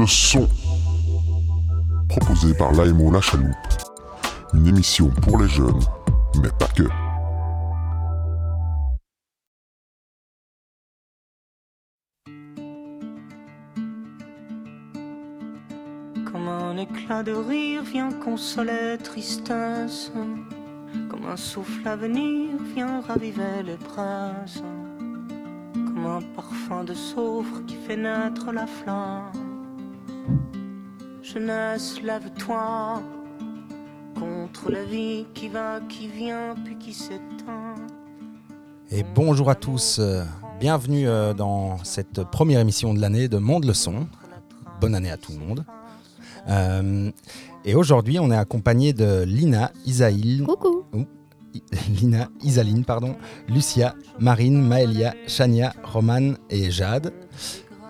le son. Proposé par l'AMO La Chaloupe. Une émission pour les jeunes, mais pas que. Comme un éclat de rire vient consoler tristesse. Comme un souffle à venir vient raviver les braises. Comme un parfum de soufre qui fait naître la flamme. Jeunesse, lève-toi contre la vie qui va, qui vient, puis qui s'éteint. Et bonjour à tous, bienvenue euh, dans cette première émission de l'année de Monde le Son. Bonne année à tout le monde. Euh, et aujourd'hui, on est accompagné de Lina, Isaïl, Coucou. Lina, Isaline, pardon, Lucia, Marine, Maëlia, Chania, Romane et Jade.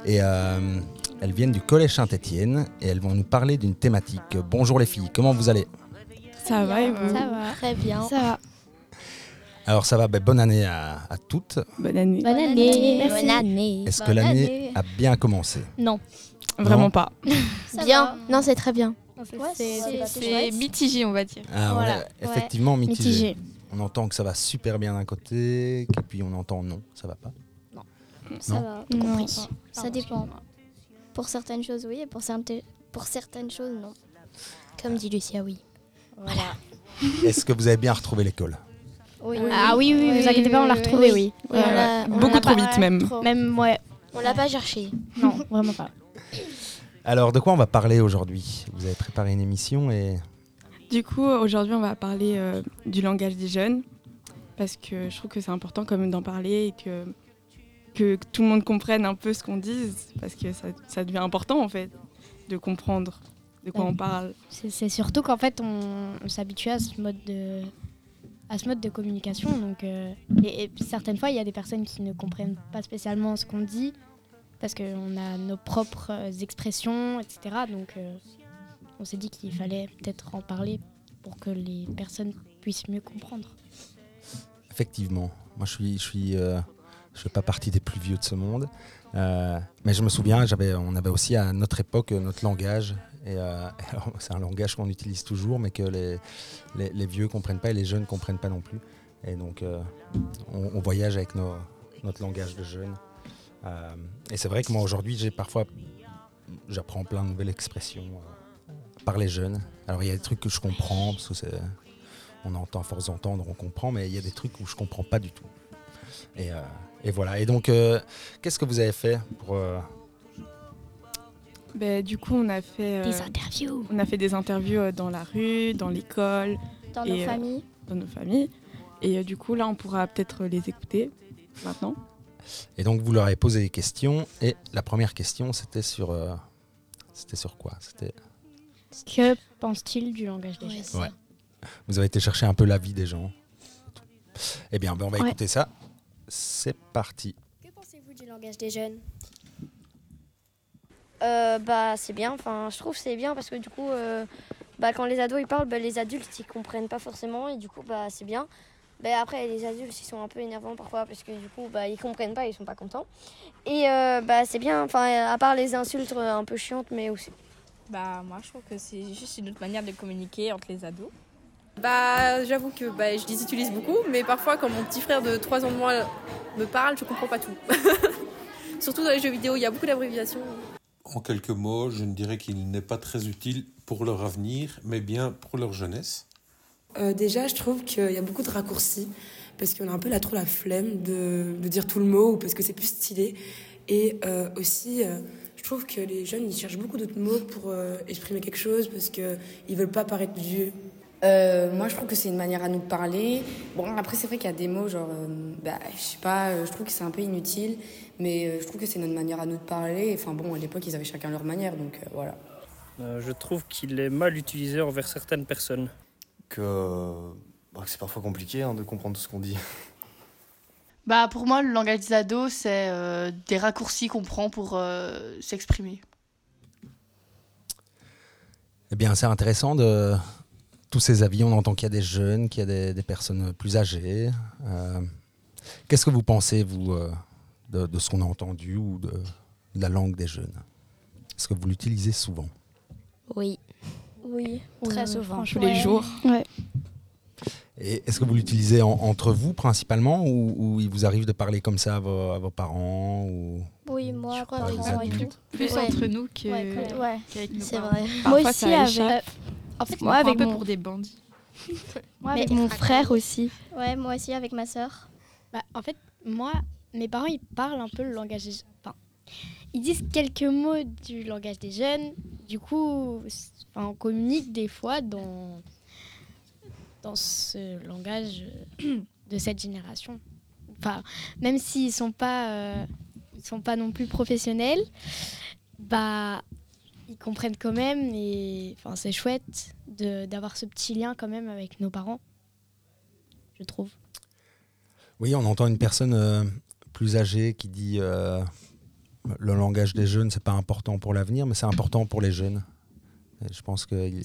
Et euh, elles viennent du Collège Saint-Étienne et elles vont nous parler d'une thématique. Bonjour les filles, comment vous allez? Ça va et vous? Ça va. Très bien. Ça va. Alors ça va, ben, bonne année à, à toutes. Bonne année. Bonne année. Merci. Bonne année. Est-ce que l'année année. a bien commencé? Non. Vraiment Non. pas. Ça bien. va. Non, c'est très bien. Ouais, c'est- mitigé, on va dire. Ah, Voilà, ouais, Effectivement, mitigé. Mitigé. On entend que ça va super bien d'un côté, et puis on entend non, ça va pas. Ça Non. va. Non. Ça dépend. Pour certaines choses, oui, et pour, certaines- pour certaines choses, non. Comme dit Lucia, oui. Voilà. Est-ce que vous avez bien retrouvé l'école? Oui. Ah oui, oui, vous inquiétez pas, on l'a retrouvé, oui. Oui, Ouais, Beaucoup trop vite même. trop. Même, ouais. On l'a pas cherché. Non, vraiment pas. Alors, de quoi on va parler aujourd'hui? Vous avez préparé une émission et Du coup, aujourd'hui, on va parler euh, du langage des jeunes. Parce que je trouve que c'est important quand même d'en parler et que, que tout le monde comprenne un peu ce qu'on dit. Parce que ça, ça devient important en fait de comprendre de quoi on parle. C'est surtout qu'en fait, on, on s'habitue à ce mode de à ce mode de communication. Donc, euh, et, certaines fois, il y a des personnes qui ne comprennent pas spécialement ce qu'on dit parce qu'on a nos propres euh, expressions, etc. Donc, euh, on s'est dit qu'il fallait peut-être en parler pour que les personnes puissent mieux comprendre. effectivement, moi je suis, je suis, euh, je fais pas partie des plus vieux de ce monde, Euh, mais je me souviens, on avait aussi à notre époque euh, notre langage. Euh, c'est un langage qu'on utilise toujours, mais que les, vieux comprennent pas et les jeunes comprennent pas non plus. Et donc, on, voyage avec notre langage de jeunes. Et c'est vrai que moi aujourd'hui, j'apprends plein de nouvelles expressions par les jeunes. Alors il y a des trucs que je comprends parce que on entend force d'entendre, on comprend, mais il y a des trucs où je comprends pas du tout. Et voilà. Et donc, euh, qu'est-ce que vous avez fait pour euh, Ben, du coup, on a fait, euh, Des interviews. on a fait des interviews euh, dans la rue, dans l'école, Dans Et, nos euh, familles. dans nos familles. Et euh, du coup, là, on pourra peut-être les écouter maintenant. Et donc vous leur avez posé des questions. Et la première question, c'était sur, euh, c'était sur quoi? C'était. Que pense-t-il du langage des c'est Ouais. Vous avez été chercher un peu l'avis des gens. Eh bien, ben, on va Ouais. écouter ça. C'est parti. Que pensez-vous du langage des jeunes? Euh, bah c'est bien, enfin je trouve que c'est bien parce que du coup euh, bah, quand les ados ils parlent, bah, les adultes ils comprennent pas forcément et du coup bah c'est bien. Bah, après les adultes ils sont un peu énervants parfois parce que du coup bah, ils comprennent pas, ils sont pas contents. Et euh, bah c'est bien, enfin à part les insultes un peu chiantes mais aussi. Bah moi je trouve que c'est juste une autre manière de communiquer entre les ados. Bah, j'avoue que bah, je les utilise beaucoup, mais parfois quand mon petit frère de 3 ans de moins me parle, je comprends pas tout. Surtout dans les jeux vidéo, il y a beaucoup d'abréviations. En quelques mots, je ne dirais qu'il n'est pas très utile pour leur avenir, mais bien pour leur jeunesse. Euh, déjà, je trouve qu'il y a beaucoup de raccourcis parce qu'on a un peu là trop la flemme de, de dire tout le mot ou parce que c'est plus stylé. Et euh, aussi, euh, je trouve que les jeunes ils cherchent beaucoup d'autres mots pour euh, exprimer quelque chose parce qu'ils veulent pas paraître vieux. Euh, moi, je trouve que c'est une manière à nous de parler. Bon, après, c'est vrai qu'il y a des mots, genre, euh, bah, je sais pas, euh, je trouve que c'est un peu inutile, mais euh, je trouve que c'est notre manière à nous de parler. Enfin, bon, à l'époque, ils avaient chacun leur manière, donc euh, voilà. Euh, je trouve qu'il est mal utilisé envers certaines personnes. que, bah, que c'est parfois compliqué hein, de comprendre tout ce qu'on dit. Bah pour moi, le langage des ados, c'est euh, des raccourcis qu'on prend pour euh, s'exprimer. Eh bien, c'est intéressant de tous ces avis. On entend qu'il y a des jeunes, qu'il y a des, des personnes plus âgées. Euh, Qu'est-ce que vous pensez, vous, euh, de, de ce qu'on a entendu ou de, de la langue des jeunes? Est-ce que vous l'utilisez souvent? Oui. Oui, très Ouais, souvent. Tous les jours. Ouais. Et est-ce que vous l'utilisez en- entre vous principalement ou, ou il vous arrive de parler comme ça à vos, à vos parents ou... Oui, moi, crois par exemple. Plus Ouais. entre nous Ouais, ouais. qu'avec nos parents. vrai. Parfois, moi aussi, avec. En fait, moi, avec un peu mon. pour des bandits. Moi, Mais avec mon frère aussi. Ouais, moi aussi, avec ma sœur. Bah, en fait, moi, mes parents, ils parlent un peu le langage des enfin, ils disent quelques mots du langage des jeunes. Du coup, enfin, on communique des fois dans, dans ce langage euh, de cette génération. Enfin, même s'ils sont pas, euh, ils sont pas non plus professionnels, bah, ils comprennent quand même et enfin, c'est chouette de- d'avoir ce petit lien quand même avec nos parents, je trouve. Oui, on entend une personne euh, plus âgée qui dit euh, le langage des jeunes, c'est pas important pour l'avenir, mais c'est important pour les jeunes. Et je pense qu'il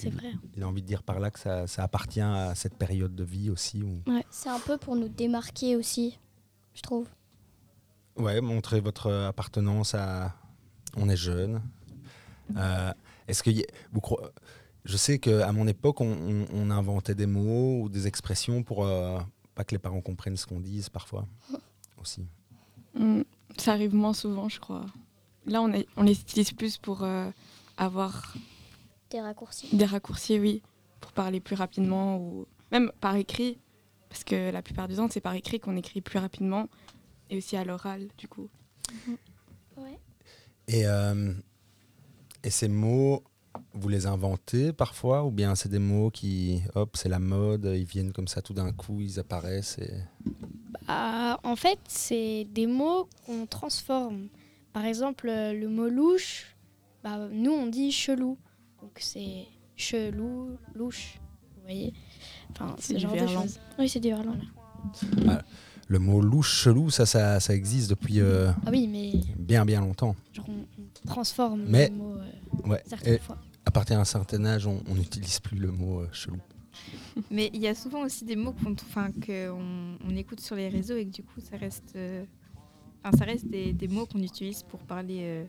il a envie de dire par là que ça, ça appartient à cette période de vie aussi. Où, Ouais. C'est un peu pour nous démarquer aussi, je trouve. ouais, montrer votre appartenance à. On est jeune. Euh, Est-ce que vous Je sais qu'à mon époque, on, on- on inventait des mots ou des expressions pour euh, pas que les parents comprennent ce qu'on dise parfois aussi. Hmm, ça arrive moins souvent, je crois. Là, on, est, on les utilise plus pour euh, avoir Des raccourcis. des raccourcis, oui, pour parler plus rapidement ou même par écrit, parce que la plupart du temps, c'est par écrit qu'on écrit plus rapidement et aussi à l'oral, du coup. Ouais. Et, euh, et ces mots, vous les inventez parfois ou bien c'est des mots qui, hop, c'est la mode, ils viennent comme ça tout d'un coup, ils apparaissent et... Bah, en fait, c'est des mots qu'on transforme. Par exemple, euh, le mot louche, bah, nous on dit chelou. Donc c'est chelou, louche. Vous voyez Enfin, C'est genre de choses. Oui, c'est du verlan. Ah, le mot louche, chelou, ça, ça, ça existe depuis euh, Ah oui, mais bien bien longtemps. genre, on, on transforme Mais- le mot euh, Ouais. certaines fois. à partir d'un certain âge, on n'utilise plus le mot euh, chelou. Mais il y a souvent aussi des mots qu'on enfin, que on, on écoute sur les réseaux et que du coup ça reste, euh, enfin, ça reste des, des mots qu'on utilise pour parler euh,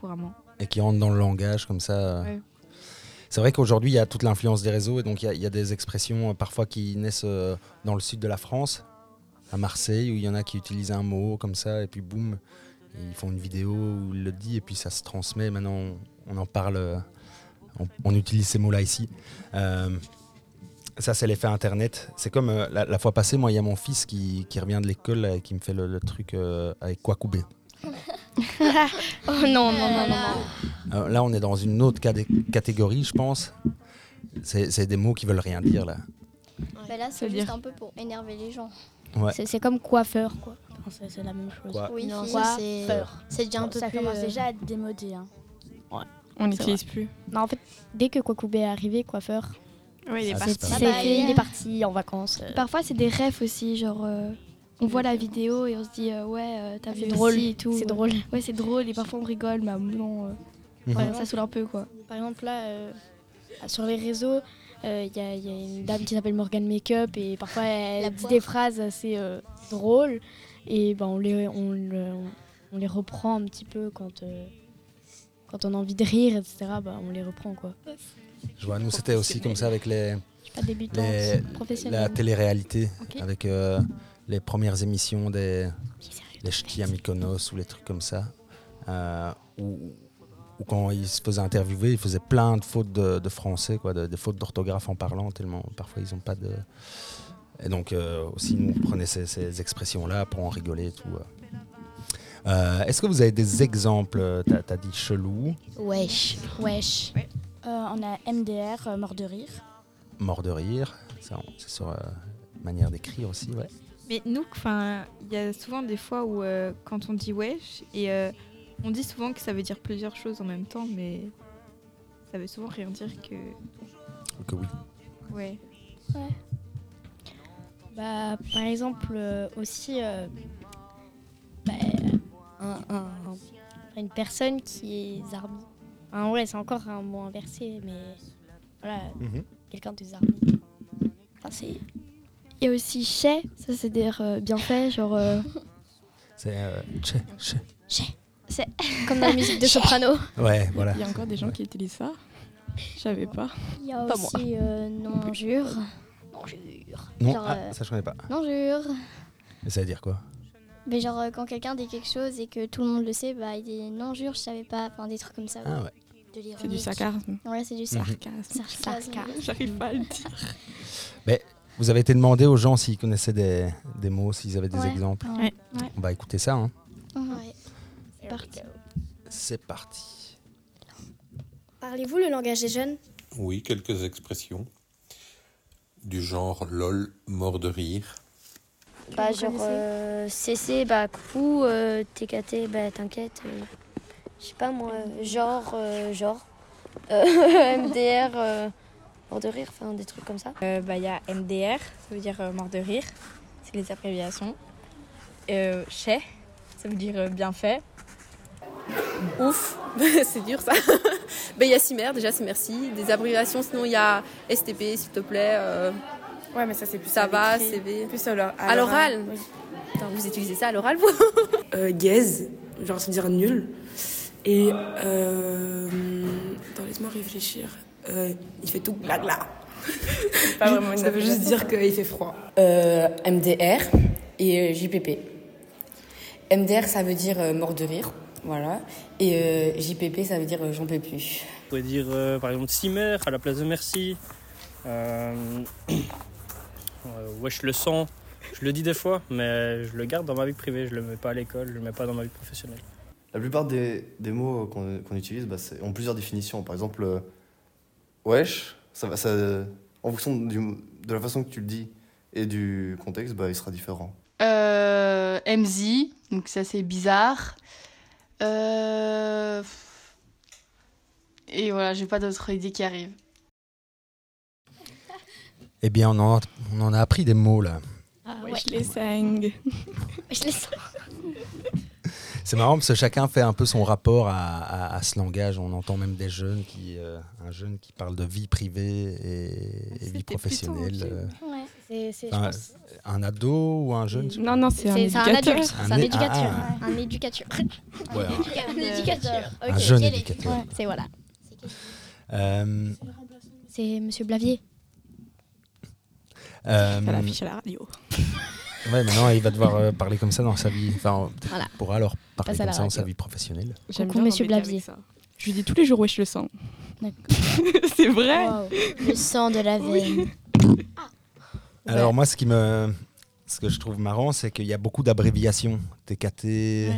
couramment. et qui rentrent dans le langage comme ça. Ouais. C'est vrai qu'aujourd'hui, il y a toute l'influence des réseaux et donc il y a- il y, a des expressions euh, parfois qui naissent euh, dans le sud de la France, à Marseille, où il y en a qui utilisent un mot comme ça et puis boum, ils font une vidéo où il le dit et puis ça se transmet. Maintenant, on, on en parle, euh, on, on utilise ces mots-là ici. Euh, ça, c'est l'effet Internet. C'est comme euh, la, la fois passée, moi, il y a mon fils qui, qui revient de l'école et qui me fait le, le truc euh, avec Kwakubé. oh non, non, non, non, là, on est dans une autre catégorie, je pense. C'est des mots qui veulent rien dire, là. Mais là, c'est juste dire- un peu pour énerver les gens. Ouais. C'est comme coiffeur, quoi. C'est la même chose. Quoi Oui, Non, ça, c'est déjà un peu ça plus, commence euh, déjà à être démodé. Hein. Ouais. On n'utilise plus. Non, en fait, dès que Kwakubé est arrivé, coiffeur, Oui, il est Ah, parti. fait, il est- parti en vacances. euh. Parfois, c'est des rêves aussi, genre euh, on voit la vidéo et on se dit euh, ouais, euh, t'as vu c'est drôle, aussi et tout. c'est drôle. Ouais, c'est drôle et parfois on rigole, mais non, euh, Mhm. ouais, ça saoule un peu quoi. Par exemple, là, euh, sur les réseaux, euh, il y, a- il y a une dame qui s'appelle Morgan Makeup et parfois elle La dit poire. des phrases assez euh, drôles et ben, on, les, on, le- on les reprend un petit peu quand, euh, quand on a envie de rire, etc. bah, on les reprend quoi. Je vois, nous, c'était aussi comme ça avec les, Je suis pas débutante, les- professionnelle. la télé-réalité, avec euh, les premières émissions des les ch'tis à Mykonos ou les trucs comme ça. euh, où, quand ils se faisaient interviewer, ils faisaient plein de fautes de, de français, quoi, de- des fautes d'orthographe en parlant, tellement parfois ils n'ont pas de. Et donc euh, aussi, nous, on prenait ces, ces expressions-là pour en rigoler et tout. euh. Euh, Est-ce que vous avez des exemples T'as as dit chelou, Wesh. Wesh. Euh, on a MDR, euh, mort de rire. mort de rire, c'est sur euh, manière d'écrire aussi, ouais. Mais nous, enfin, il y a souvent des fois où euh, quand on dit wesh, et euh, on dit souvent que ça veut dire plusieurs choses en même temps, mais ça veut souvent rien dire que. Que oui. Ouais. Bah, par exemple, euh, aussi, euh, bah, un- un- une personne qui est zarbi. Enfin, ouais, c'est encore un mot inversé, mais voilà, Mhm. quelqu'un de zarbi. Enfin, c'est. Et aussi chais, ça c'est dire euh, bien fait, genre euh, C'est euh, tché, tché. C'est comme dans la musique de soprano. Ouais, voilà. Il y a encore des gens qui utilisent ça Je savais pas. Il y a Pas aussi euh, non jure. Non jure. Non, Genre, ah, euh, ça je connais pas. Non jure. Mais ça veut dire quoi? Mais genre euh, quand quelqu'un dit quelque chose et que tout le monde le sait, bah il dit non jure, je savais pas. Enfin des trucs comme ça. Ah ouais. C'est du sarcasme. Ouais, c'est du Mhm. sarcasme. Sarcasme. J'arrive pas à le dire. Mais vous avez été demandé aux gens s'ils connaissaient des, des mots, s'ils avaient des Ouais. exemples. Ouais. Ouais. On va écouter ça. hein. C'est parti. C'est parti. Parlez-vous le langage des jeunes? Oui, quelques expressions. Du genre lol, mort de rire. Bah, vous genre connaissez? euh, CC, bah coucou, euh, TKT, bah t'inquiète. euh, je sais pas moi, genre, euh, genre. Euh, MDR, euh, mort de rire, enfin des trucs comme ça. Euh, bah, Il y a MDR, ça veut dire euh, mort de rire, c'est les abréviations. Euh, chais, ça veut dire euh, bien fait. Ouf, c'est dur ça. Ben, il y a Cimer, déjà c'est merci. Des abréviations, sinon il y a STP, s'il te plaît. euh, Ouais, mais ça c'est plus ça va. CV. Plus à l'or- À l'oral Putain, Vous utilisez ça à l'oral, vous? Euh, gaze, genre ça veut dire nul. Et euh, attends, laisse-moi réfléchir. Euh, il fait tout blagla. Pas vraiment ça veut juste dire qu'il fait froid. Euh, MDR et JPP. MDR, ça veut dire euh, mort de rire, voilà. Et euh, JPP, ça veut dire euh, j'en peux plus. Vous pouvez dire euh, par exemple Cimer à la place de merci. Euh, euh, wesh le sang. Je le dis des fois, mais je le garde dans ma vie privée. Je le mets pas à l'école, je le mets pas dans ma vie professionnelle. La plupart des, des mots qu'on qu'on utilise bah, c'est- ont plusieurs définitions. Par exemple, euh, wesh, ça, en fonction du- de la façon que tu le dis et du contexte, bah, il sera différent. Euh, MZ, donc ça c'est bizarre. Euh, Et voilà, j'ai pas d'autres idées qui arrivent. Eh bien, on en, on en a appris des mots là. Ah, Wesh les sang. Je les sens. C'est marrant parce que chacun fait un peu son rapport à, à- à ce langage. On entend même des jeunes qui, euh, un jeune qui parle de vie privée et, et vie professionnelle. euh. Ouais, je Enfin, pense- un ado ou un jeune Non, non, c'est un c'est un éducateur. adulte, c'est un Un é- éducateur. ah. Un éducateur. Ouais, Un éducateur. Un ok. jeune éducateur. Ouais, c'est voilà. Euh, C'est Monsieur Blavier. euh, l'affiche à la radio. ouais, maintenant il va devoir euh, parler comme ça dans sa vie. Enfin, Voilà. pourra alors parler comme ça dans sa vie professionnelle. J'aime bien Monsieur Blavier. Je lui dis tous les jours wesh le sang. D'accord. c'est vrai Wow. Le sang de la veine. Alors moi, ce qui me, ce que je trouve marrant, c'est qu'il y a beaucoup d'abréviations. TKT,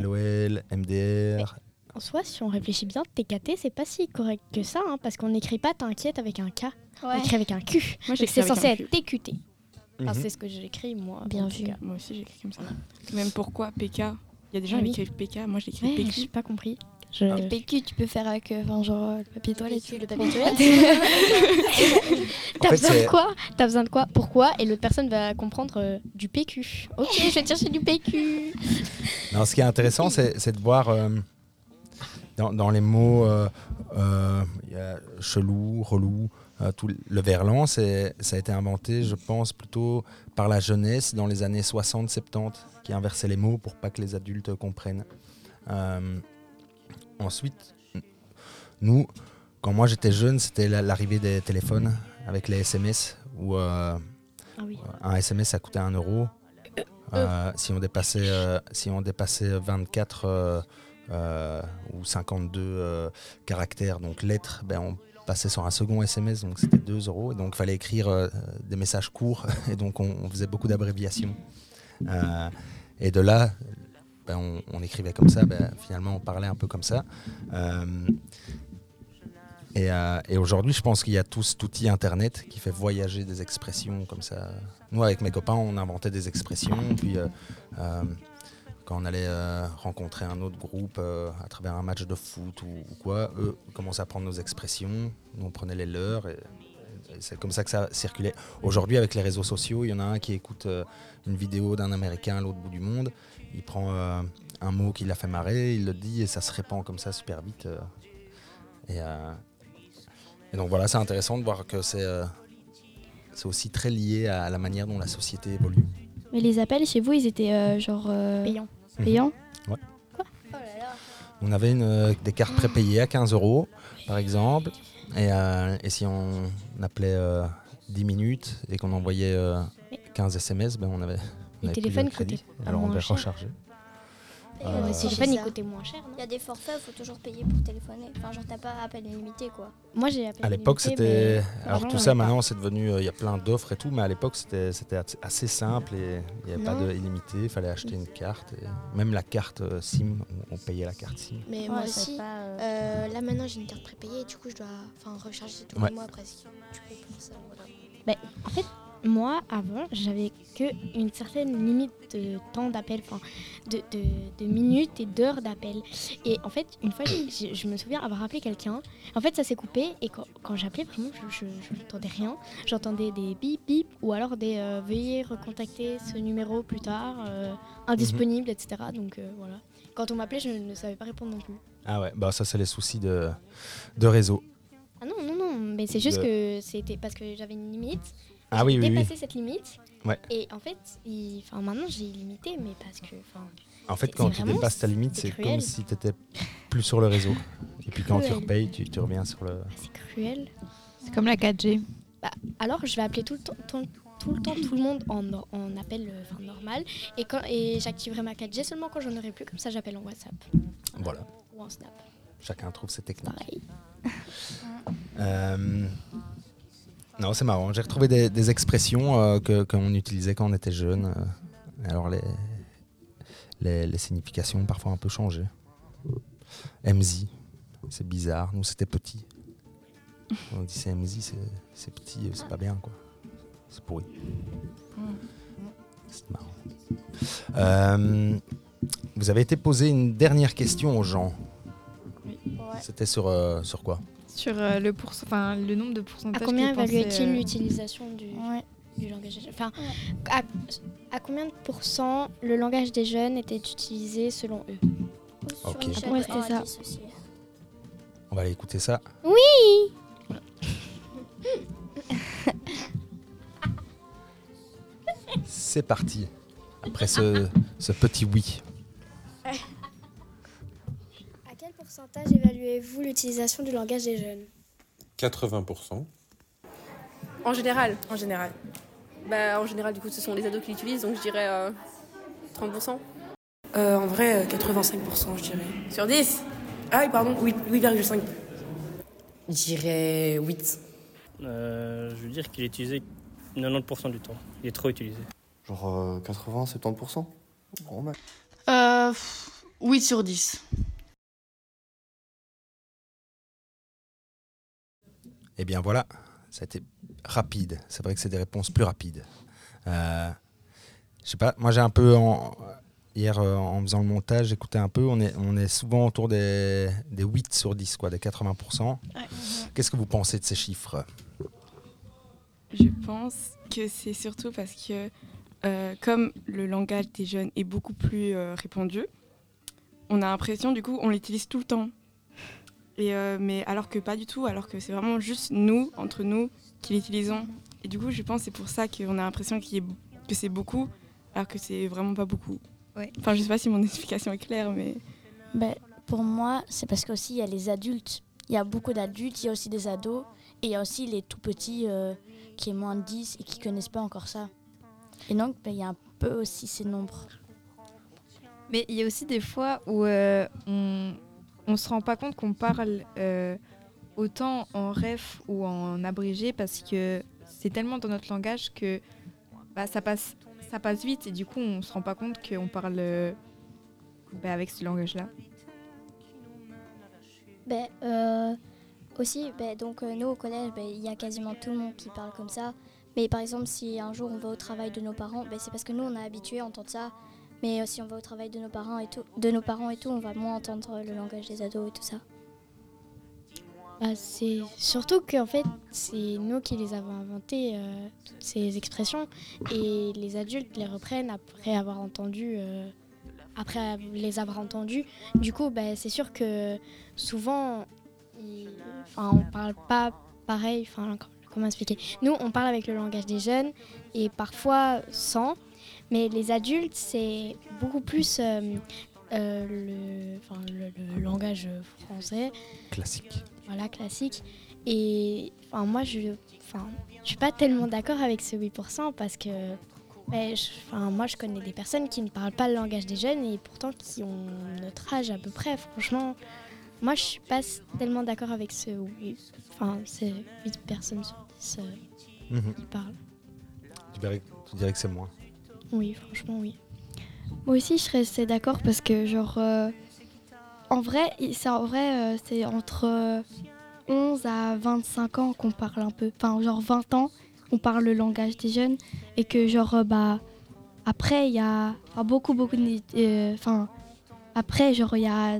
LOL, MDR. En soi, si on réfléchit bien, TKT, c'est pas si correct que ça, hein, parce qu'on n'écrit pas t'inquiète avec un K. On écrit avec un Q. Moi, c'est censé être TQT. Enfin, Mhm. c'est ce que j'écris, moi. Bien vu. Moi aussi j'écris comme ça. Même pourquoi PK Il y a des gens Ah qui oui. écrivent PK, moi j'écris Ouais, PQ. j'ai pas compris. Je... Et PQ, tu peux faire avec euh, enfin, genre, le papier toilette. Le papier toilette. T'as besoin de quoi? T'as besoin de quoi? Pourquoi? Et l'autre personne va comprendre euh, du PQ. Ok, je vais te chercher du PQ. Non, ce qui est intéressant, c'est de voir euh, dans, dans les mots, euh, euh, il y a chelou, relou, euh, tout le verlan, c'est- ça a été inventé, je pense, plutôt par la jeunesse dans les années 60-70, qui inversait les mots pour pas que les adultes comprennent. Euh, ensuite, nous, quand moi j'étais jeune, c'était la- l'arrivée des téléphones avec les SMS, où euh, Ah oui. un SMS ça coûtait 1 euro. Euh, si, on dépassait, euh, si on dépassait 24 euh, euh, ou 52 euh, caractères, donc lettres, ben on passait sur un second SMS, donc c'était 2 euros. Et donc il fallait écrire euh, des messages courts, et donc on, on faisait beaucoup d'abréviations. Euh, et de là, ben, on, écrivait comme ça, ben, finalement on parlait un peu comme ça. Euh, et, euh, et aujourd'hui, je pense qu'il y a tout cet outil Internet qui fait voyager des expressions comme ça. Nous, avec mes copains, on inventait des expressions. Puis, euh, quand on allait rencontrer un autre groupe à travers un match de foot ou, quoi, eux commençaient à prendre nos expressions. Nous, on prenait les leurs. Et, c'est comme ça que ça circulait. Aujourd'hui, avec les réseaux sociaux, il y en a un qui écoute une vidéo d'un Américain à l'autre bout du monde. Il prend euh, un mot qui l'a fait marrer, il le dit et ça se répand comme ça super vite. euh. et, euh, et donc voilà, c'est intéressant de voir que c'est euh, c'est aussi très lié à la manière dont la société évolue. Mais les appels chez vous, ils étaient euh, genre. euh, Payant. Mhm. Payants Ouais. Oh là là. On avait une, euh, des cartes prépayées à 15 euros, par exemple. Et, euh, et si on appelait euh, 10 minutes et qu'on envoyait euh, 15 SMS, ben on avait. Les téléphones crédit. coûtaient Alors on cher. recharger. Et, Euh, le c'est téléphone, il ça. coûtait moins cher, Il y a des forfaits, il faut toujours payer pour téléphoner. Enfin, genre, t'as pas appel illimité, quoi. Moi, j'ai appelé À l'époque, c'était. mais Alors tout ça, maintenant, c'est devenu. euh, Il y a plein d'offres et tout, mais à l'époque, c'était c'était assez- simple et il n'y avait pas Non. de illimité. Il fallait acheter une carte. Et même la carte euh, SIM, on, on payait la carte SIM. Mais Ouais, moi aussi, pas, euh, euh, là maintenant j'ai une carte prépayée, du coup je dois enfin, recharger tous Ouais. les mois presque. Du coup, pour ça, voilà. Ben, en fait, moi, avant, j'avais que une certaine limite de temps d'appel, enfin, de, de, de minutes et d'heures d'appel. Et en fait, une fois, je, je me souviens avoir appelé quelqu'un. En fait, ça s'est coupé et quand, quand j'appelais, vraiment, je n'entendais rien. J'entendais des bip bip ou alors des euh, veuillez recontacter ce numéro plus tard, euh, indisponible, etc. Donc euh, voilà. Quand on m'appelait, je ne savais pas répondre non plus. Ah ouais, bah ça, c'est les soucis de, de réseau. Ah non, non, non, mais c'est juste que c'était parce que j'avais une limite. Ah J'ai oui, oui, oui. dépassé cette limite. Ouais. Et en fait, il- enfin, maintenant j'ai limité, mais parce que. enfin, En fait, quand tu dépasses ta limite, c'est comme si tu étais plus sur le réseau. Et puis quand tu repayes, tu, tu reviens sur le. C'est cruel. C'est comme la 4G. Bah, alors, je vais appeler tout le temps, tout, tout le temps tout le monde en, en appel euh, enfin, normal. Et, quand, et j'activerai ma 4G seulement quand j'en aurai plus. Comme ça, j'appelle en WhatsApp Voilà. ou en Snap. Chacun trouve ses techniques. Pareil. Euh, Non, c'est marrant. J'ai retrouvé des, des expressions euh, que qu'on utilisait quand on était jeune. euh. Alors les, les, les significations ont parfois un peu changé. MZ, c'est bizarre. Nous, c'était petit. On dit c'est MZ, c'est- petit, c'est pas bien quoi. C'est pourri. C'est marrant. Euh, vous avez été posé une dernière question aux gens. C'était sur, euh, sur quoi? Sur euh, le, enfin, le nombre de pourcentages. À combien évaluait-il euh, l'utilisation du, du langage des jeunes? Enfin, à, à combien de pourcents le langage des jeunes était utilisé selon eux? Ok. une échelle Ouais, ça. 10 aussi. On va aller écouter ça. Oui C'est parti. Après ce, ce petit oui. Évaluez-vous l'utilisation du langage des jeunes? 80%. En général, en général. Bah, en général, du coup, ce sont les ados qui l'utilisent, donc je dirais euh, 30%. Euh, en vrai, euh, 85%, je dirais. Sur 10 Ah oui, pardon, 8 8,5. Je dirais 8. Euh, je veux dire qu'il est utilisé 90% du temps. Il est trop utilisé. Genre euh, 80, 70% Grand max. Euh, 8 sur 10. Eh bien voilà, ça a été rapide. C'est vrai que c'est des réponses plus rapides. Euh, je sais pas, moi j'ai un peu en- hier euh, en faisant le montage, j'écoutais un peu, on est, on est souvent autour des, des 8 sur 10, quoi, des 80%. Qu'est-ce que vous pensez de ces chiffres? Je pense que c'est surtout parce que euh, comme le langage des jeunes est beaucoup plus euh, répandu, on a l'impression du coup on l'utilise tout le temps. Et, euh, mais alors que pas du tout, alors que c'est vraiment juste nous, entre nous, qui l'utilisons. Et du coup je pense que c'est pour ça qu'on a l'impression ait- que c'est beaucoup, alors que c'est vraiment pas beaucoup. Enfin je sais pas si mon explication est claire, mais... Ben, pour moi, c'est parce qu'aussi il y a les adultes. Il y a beaucoup d'adultes, il y a aussi des ados. Et il y a aussi les tout petits euh, qui est moins de 10 et qui connaissent pas encore ça. Et donc, ben, il y a un peu aussi ces nombres. Mais il y a aussi des fois où euh, on ne se rend pas compte qu'on parle euh, autant en ref ou en abrégé parce que c'est tellement dans notre langage que bah, ça, passe, ça passe vite et du coup on se rend pas compte qu'on parle euh, bah, avec ce langage-là. Euh, aussi, ben, donc nous au collège, ben, il y a quasiment tout le monde qui parle comme ça. Mais par exemple, si un jour on va au travail de nos parents, c'est parce que nous on est habitués à entendre ça. Mais si on va au travail de nos parents et tout, de nos parents et tout, on va moins entendre le langage des ados et tout ça. Bah, c'est surtout qu'en fait, c'est nous qui les avons inventés, euh, toutes ces expressions, et les adultes les reprennent après avoir entendu, euh, après les avoir entendus. Du coup, bah, c'est sûr que souvent, ils- on parle pas pareil. Comment expliquer? Nous, on parle avec le langage des jeunes et parfois sans, mais les adultes, c'est beaucoup plus. euh, euh, le, enfin, le, le langage français. Classique. Voilà, classique. Et moi, je je suis pas tellement d'accord avec ce 8% parce que ben, je- moi, je connais des personnes qui ne parlent pas le langage des jeunes et pourtant qui ont notre âge à peu près. Franchement, moi, je suis pas tellement d'accord avec ce. Enfin, c'est 8 personnes sur 10 euh, Mhm. qui parlent. Tu dirais, tu dirais que c'est moins. Oui, franchement, oui. Moi aussi, je serais d'accord parce que, genre, euh, en vrai, c'est en vrai, euh, c'est entre euh, 11 à 25 ans qu'on parle un peu. Enfin, genre 20 ans, on parle le langage des jeunes et que, genre, euh, bah, après, il y a beaucoup, beaucoup de. euh, Enfin, après, genre, il y a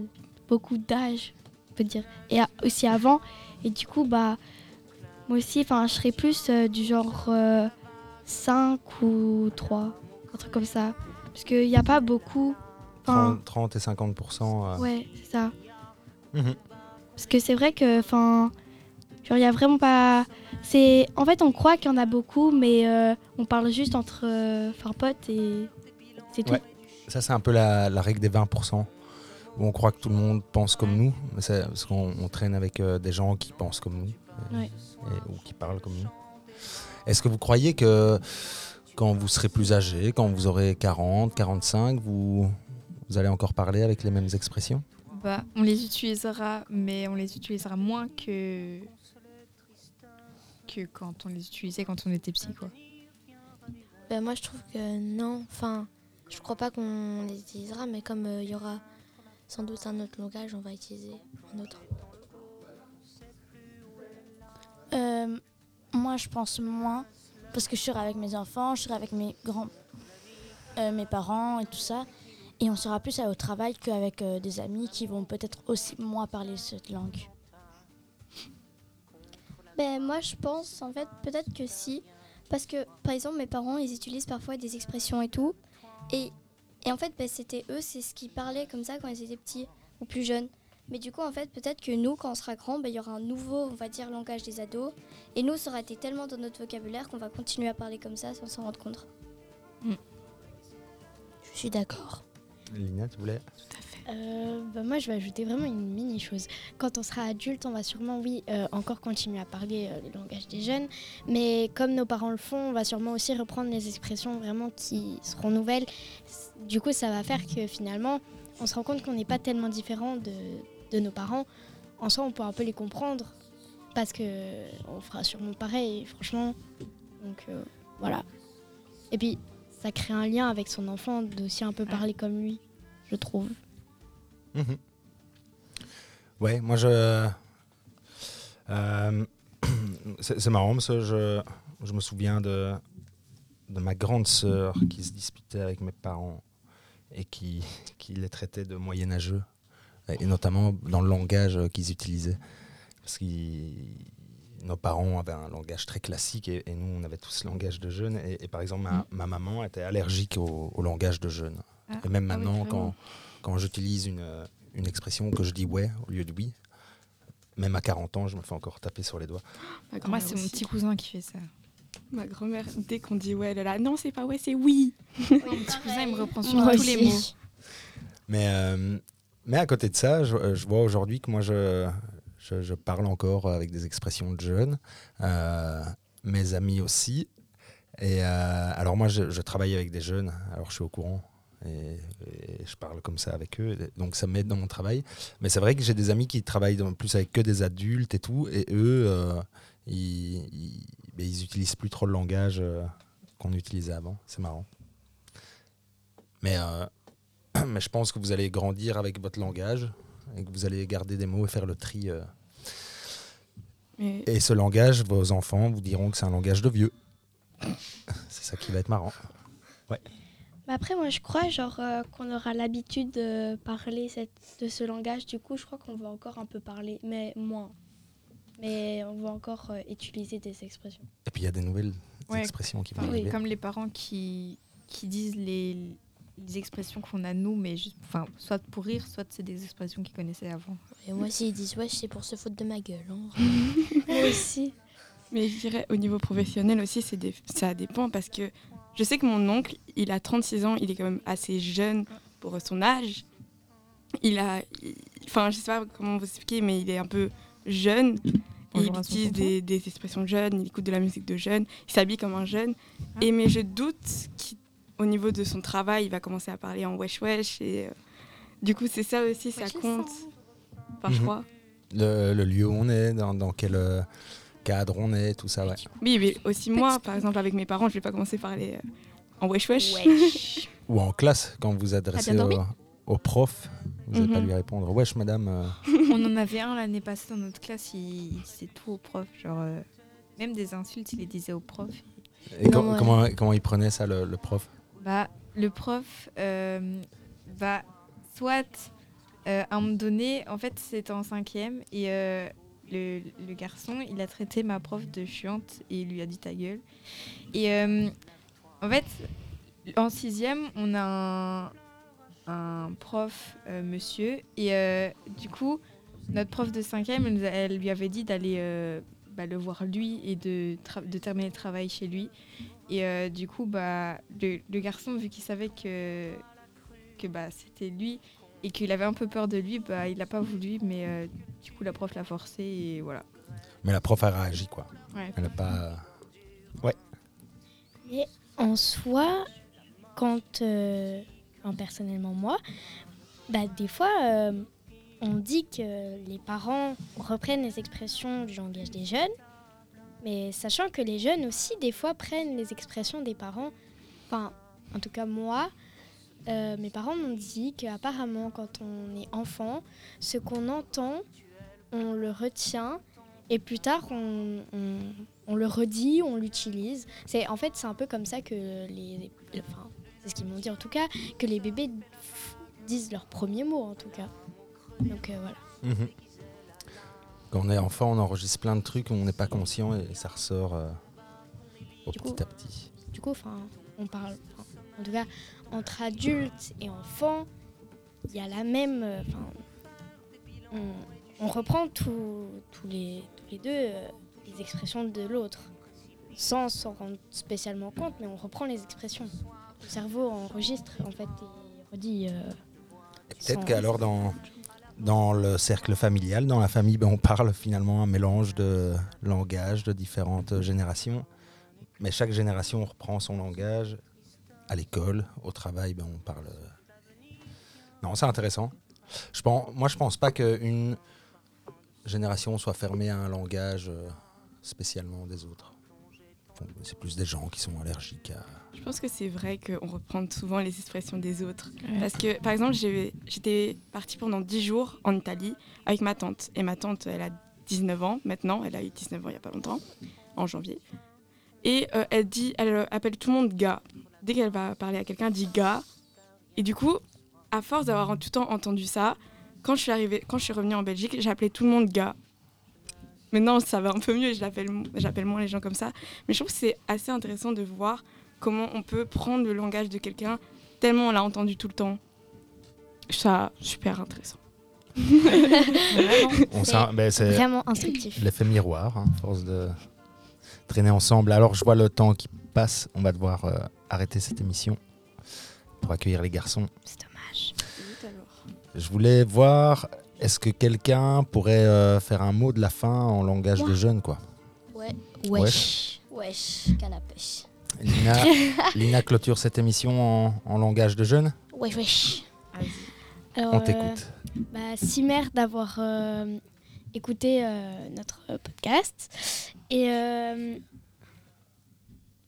beaucoup d'âge, on peut dire. Et aussi avant. Et du coup, bah, moi aussi, enfin, je serais plus euh, du genre euh, 5 ou 3, un truc comme ça. Parce qu'il n'y a pas beaucoup. Enfin, 30, 30 et 50%. euh, ouais, c'est ça. mhm. Parce que c'est vrai que, enfin, genre, il y a vraiment pas. C'est, en fait, on croit qu'il y en a beaucoup, mais euh, on parle juste entre, euh, enfin, potes et c'est tout. Ouais. Ça, c'est un peu la, la règle des 20%, où on croit que tout le monde pense comme nous, mais c'est parce qu'on on traîne avec euh, des gens qui pensent comme nous, euh, Ouais. et- ou qui parlent comme nous. Est-ce que vous croyez que quand vous serez plus âgé, quand vous aurez 40, 45, vous, vous allez encore parler avec les mêmes expressions? Bah, on les utilisera, mais on les utilisera moins que que quand on les utilisait quand on était petit, quoi. Ben, moi, je trouve que non. Enfin, je crois pas qu'on les utilisera, mais comme euh, il y aura sans doute un autre langage, on va utiliser un autre. Euh, moi, je pense moins parce que je serai avec mes enfants, je serai avec mes grands, euh, mes parents et tout ça, et on sera plus au travail qu'avec euh, des amis qui vont peut-être aussi moins parler cette langue. Ben, moi, je pense, en fait, peut-être que si. Parce que, par exemple, mes parents, ils utilisent parfois des expressions et tout. Et, et en fait, ben, c'était eux, c'est ce qu'ils parlaient comme ça quand ils étaient petits ou plus jeunes. Mais du coup, en fait, peut-être que nous, quand on sera grand, ben, il y aura un nouveau, on va dire, langage des ados. Et nous, ça aura été tellement dans notre vocabulaire qu'on va continuer à parler comme ça sans s'en rendre compte. Je suis d'accord. Lina, tu voulais? Euh, bah, moi, je vais ajouter vraiment une mini chose. Quand on sera adulte, on va sûrement, oui, euh, encore continuer à parler euh, le langage des jeunes, mais comme nos parents le font, on va sûrement aussi reprendre les expressions vraiment qui seront nouvelles. Du coup, ça va faire que finalement, on se rend compte qu'on n'est pas tellement différent de, de nos parents. En soi, on peut un peu les comprendre parce que on fera sûrement pareil, franchement. Donc euh, voilà. Et puis, ça crée un lien avec son enfant d'aussi un peu parler comme lui, je trouve. Mhm. Ouais, moi je. euh, c'est c'est marrant parce que je, je me souviens de, de ma grande sœur qui se disputait avec mes parents et qui, qui les traitait de moyenâgeux, et notamment dans le langage qu'ils utilisaient. Parce que nos parents avaient un langage très classique et, et nous on avait tous ce langage de jeunes. Et, et par exemple, ma, ma maman était allergique au, au langage de jeunes. Ah, et même ah oui, maintenant, quand, quand j'utilise une, une expression que je dis ouais au lieu de oui, même à 40 ans, je me fais encore taper sur les doigts. Moi, c'est mon petit cousin qui fait ça. Ma grand-mère, dès qu'on dit ouais, elle est là, non, c'est pas ouais, c'est oui. Mon petit cousin, il me reprend sur Moi tous les mots. Mais, euh, mais à côté de ça, je, je vois aujourd'hui que moi, je, je, parle encore avec des expressions de jeunes, euh, mes amis aussi. Et euh, alors moi, je, travaille avec des jeunes, alors je suis au courant. Et, je parle comme ça avec eux, donc ça m'aide dans mon travail. Mais c'est vrai que j'ai des amis qui travaillent dans- plus avec que des adultes et tout, et eux, euh, ils, ils, ils utilisent plus trop le langage euh, qu'on utilisait avant. C'est marrant. Mais euh, mais je pense que vous allez grandir avec votre langage et que vous allez garder des mots et faire le tri. euh. Mais- Et ce langage, vos enfants vous diront que c'est un langage de vieux. C'est ça qui va être marrant. Ouais. Mais après, moi, je crois genre euh, qu'on aura l'habitude de parler cette, de ce langage. Du coup, je crois qu'on va encore un peu parler, mais moins. Mais on va encore euh, utiliser des expressions. Et puis il y a des nouvelles Ouais, expressions qui vont arriver. Comme les parents qui, qui disent les, les expressions qu'on a nous, mais juste, enfin, soit pour rire, soit c'est des expressions qu'ils connaissaient avant. Et moi, s'ils disent ouais, c'est pour se foutre de ma gueule. hein. Moi aussi. Mais je dirais au niveau professionnel aussi, c'est des- ça dépend parce que je sais que mon oncle, il a 36 ans, il est quand même assez jeune pour son âge. il a. il- Enfin, je sais pas comment vous expliquer, mais il est un peu jeune. Bonjour il utilise des, des expressions jeunes, il écoute de la musique de jeune, il s'habille comme un jeune. Et mais je doute qu'au niveau de son travail, il va commencer à parler en wesh wesh. Et euh, du coup, c'est ça aussi, ça compte. Enfin, je Mhm. crois. Le, le lieu où on est, dans, dans quel euh, cadre on est, tout ça, ouais. Oui, mais aussi moi, par exemple, avec mes parents, je vais pas commencer à parler euh, en wesh wesh. Ou en classe, quand vous adressez au, au prof, vous n'allez pas Mhm. lui répondre Wesh, madame. euh, On en avait un l'année passée dans notre classe, il, il disait tout au prof. Genre, euh, même des insultes, il les disait au prof. Et com- comment, comment il prenait ça, le, le prof? Bah, le prof euh, va soit euh, à un moment donné, en fait, c'était en cinquième et euh, le, le garçon, il a traité ma prof de chiante et il lui a dit ta gueule. Et euh, en fait, en sixième, on a un, un prof, monsieur, et du coup, notre prof de cinquième, elle, lui avait dit d'aller bah, le voir lui et de, de terminer le travail chez lui. Et euh, du coup, bah, le, le garçon, vu qu'il savait que, que bah, c'était lui et qu'il avait un peu peur de lui, bah, il n'a pas voulu, mais euh, du coup, la prof l'a forcé et voilà. Mais la prof a réagi, quoi. Ouais. Elle n'a pas. Ouais. Mais en soi, quand, euh, personnellement moi, bah, des fois, euh, on dit que les parents reprennent les expressions du langage des jeunes, mais sachant que les jeunes aussi, des fois, prennent les expressions des parents. Enfin, en tout cas, moi, euh, mes parents m'ont dit qu'apparemment, quand on est enfant, ce qu'on entend, on le retient et plus tard, on, le redit, on l'utilise. C'est en fait, c'est un peu comme ça que les, enfin, ce qu'ils m'ont dit en tout cas, que les bébés disent leurs premiers mots en tout cas. Donc euh, voilà. Mhm. Quand on est enfant, on enregistre plein de trucs, on n'est pas conscient et ça ressort euh, au Du coup- petit à petit. Du coup, enfin, on parle, en tout cas, entre adultes et enfants, il y a la même, euh, enfin, on, on reprend tous les, tous les deux euh, les expressions de l'autre, sans s'en rendre spécialement compte, mais on reprend les expressions. Le cerveau enregistre en fait et redit. euh, Peut-être qu'alors dans, dans le cercle familial, dans la famille, ben, on parle finalement un mélange de langages de différentes générations. Mais chaque génération reprend son langage. À l'école, au travail, ben, on parle. Non, c'est intéressant. Moi, je pense pas qu'une génération soit fermée à un langage euh, spécialement des autres. C'est plus des gens qui sont allergiques à. Je pense que c'est vrai qu'on reprend souvent les expressions des autres. Ouais. Parce que, par exemple, j'ai- j'étais partie pendant 10 jours en Italie avec ma tante. Et ma tante, elle a 19 ans maintenant. Elle a eu 19 ans il n'y a pas longtemps, en janvier. Et euh, elle, dit, elle euh, appelle tout le monde gars. Dès qu'elle va parler à quelqu'un, elle dit gars. Et du coup, à force d'avoir tout le temps entendu ça, quand je suis, arrivée, quand je suis revenue en Belgique, j'appelais tout le monde gars. Maintenant, ça va un peu mieux et j'appelle moins les gens comme ça. Mais je trouve que c'est assez intéressant de voir comment on peut prendre le langage de quelqu'un tellement on l'a entendu tout le temps. Ça, super intéressant. On ben, c'est vraiment instructif. L'effet miroir, hein, force de traîner ensemble. Alors je vois le temps qui passe, on va devoir euh, arrêter cette émission pour accueillir les garçons. C'est dommage. Je voulais voir, est-ce que quelqu'un pourrait euh, faire un mot de la fin en langage Moi. de jeunes quoi? Ouais. Wesh. Wesh, canapé. Lina, Lina clôture cette émission en, en langage de jeunes Wesh, wesh. Alors, On euh, t'écoute. bah, si mère d'avoir euh, écouté euh, notre euh, podcast. Et euh,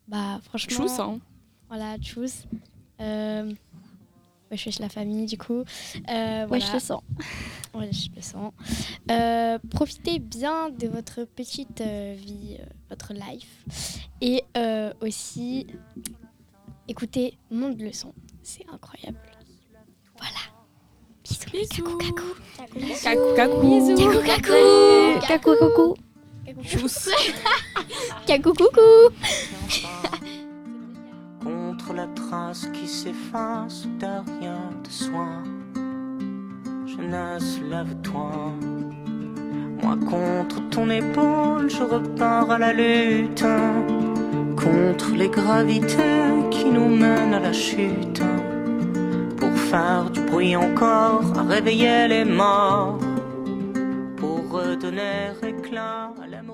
bah franchement. Tchuss, hein. Voilà, tchuss. Euh, wesh, wesh la famille du coup. Euh, Wesh, voilà. le sang. Wesh le sang. Euh, profitez bien de votre petite euh, vie, euh, votre life. Et euh, aussi, écoutez Monde le son. C'est incroyable. Voilà. Bisous. Bisous. Kakou Kakou, kakou. Kakou kakou. Kakou. Kakou coucou. contre la trace qui s'efface derrière de soi. Jeunesse, lève-toi. Moi contre ton épaule, je repars à la lutte. Contre les gravités qui nous mènent à la chute. Pour phare du bruit encore à réveiller les morts pour redonner éclat à l'amour.